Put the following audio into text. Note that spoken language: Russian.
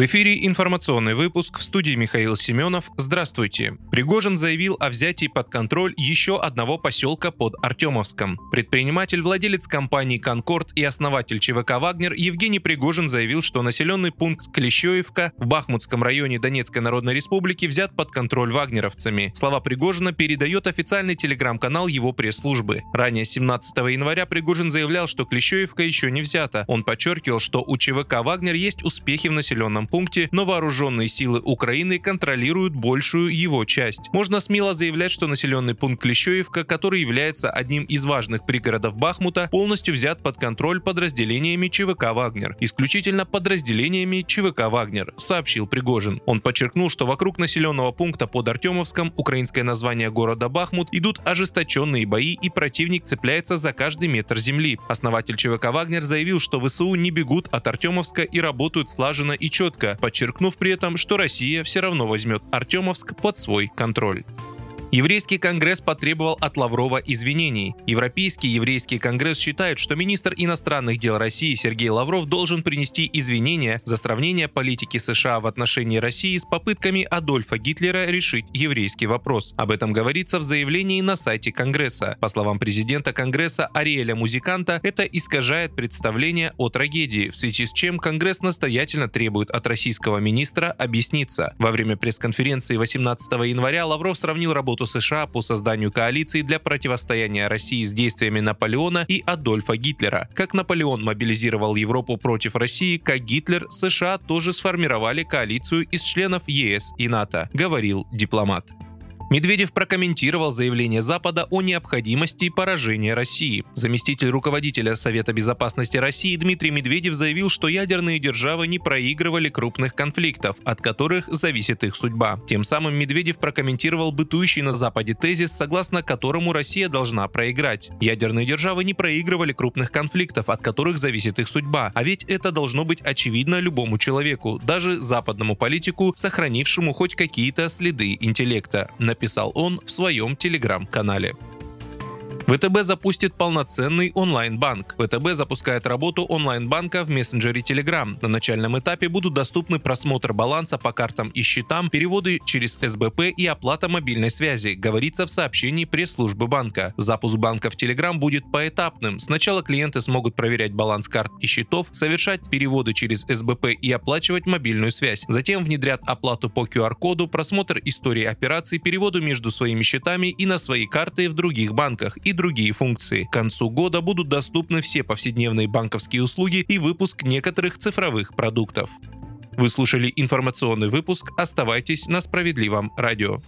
В эфире информационный выпуск в студии Михаил Семенов. Здравствуйте. Пригожин заявил о взятии под контроль еще одного поселка под Артемовском. Предприниматель, владелец компании «Конкорд» и основатель ЧВК «Вагнер» Евгений Пригожин заявил, что населенный пункт Клещеевка в Бахмутском районе Донецкой Народной Республики взят под контроль вагнеровцами. Слова Пригожина передает официальный телеграм-канал его пресс-службы. Ранее 17 января Пригожин заявлял, что Клещеевка еще не взята. Он подчеркивал, что у ЧВК «Вагнер» есть успехи в населенном пункте, но вооруженные силы Украины контролируют большую его часть. Можно смело заявлять, что населенный пункт Клещеевка, который является одним из важных пригородов Бахмута, полностью взят под контроль подразделениями ЧВК «Вагнер». Исключительно подразделениями ЧВК «Вагнер», сообщил Пригожин. Он подчеркнул, что вокруг населенного пункта под Артемовском, украинское название города Бахмут, идут ожесточенные бои и противник цепляется за каждый метр земли. Основатель ЧВК «Вагнер» заявил, что ВСУ не бегут от Артемовска и работают слаженно и четко четко, подчеркнув при этом, что Россия все равно возьмет Артемовск под свой контроль. Еврейский конгресс потребовал от Лаврова извинений. Европейский еврейский конгресс считает, что министр иностранных дел России Сергей Лавров должен принести извинения за сравнение политики США в отношении России с попытками Адольфа Гитлера решить еврейский вопрос. Об этом говорится в заявлении на сайте Конгресса. По словам президента Конгресса Ариэля Музиканта, это искажает представление о трагедии, в связи с чем Конгресс настоятельно требует от российского министра объясниться. Во время пресс-конференции 18 января Лавров сравнил работу работу США по созданию коалиции для противостояния России с действиями Наполеона и Адольфа Гитлера. Как Наполеон мобилизировал Европу против России, как Гитлер, США тоже сформировали коалицию из членов ЕС и НАТО, говорил дипломат. Медведев прокомментировал заявление Запада о необходимости поражения России. Заместитель руководителя Совета безопасности России Дмитрий Медведев заявил, что ядерные державы не проигрывали крупных конфликтов, от которых зависит их судьба. Тем самым Медведев прокомментировал бытующий на Западе тезис, согласно которому Россия должна проиграть. Ядерные державы не проигрывали крупных конфликтов, от которых зависит их судьба, а ведь это должно быть очевидно любому человеку, даже западному политику, сохранившему хоть какие-то следы интеллекта написал он в своем телеграм-канале. ВТБ запустит полноценный онлайн-банк. ВТБ запускает работу онлайн-банка в мессенджере Telegram. На начальном этапе будут доступны просмотр баланса по картам и счетам, переводы через СБП и оплата мобильной связи, говорится в сообщении пресс-службы банка. Запуск банка в Telegram будет поэтапным. Сначала клиенты смогут проверять баланс карт и счетов, совершать переводы через СБП и оплачивать мобильную связь. Затем внедрят оплату по QR-коду, просмотр истории операций, переводы между своими счетами и на свои карты в других банках и другие функции. К концу года будут доступны все повседневные банковские услуги и выпуск некоторых цифровых продуктов. Вы слушали информационный выпуск. Оставайтесь на справедливом радио.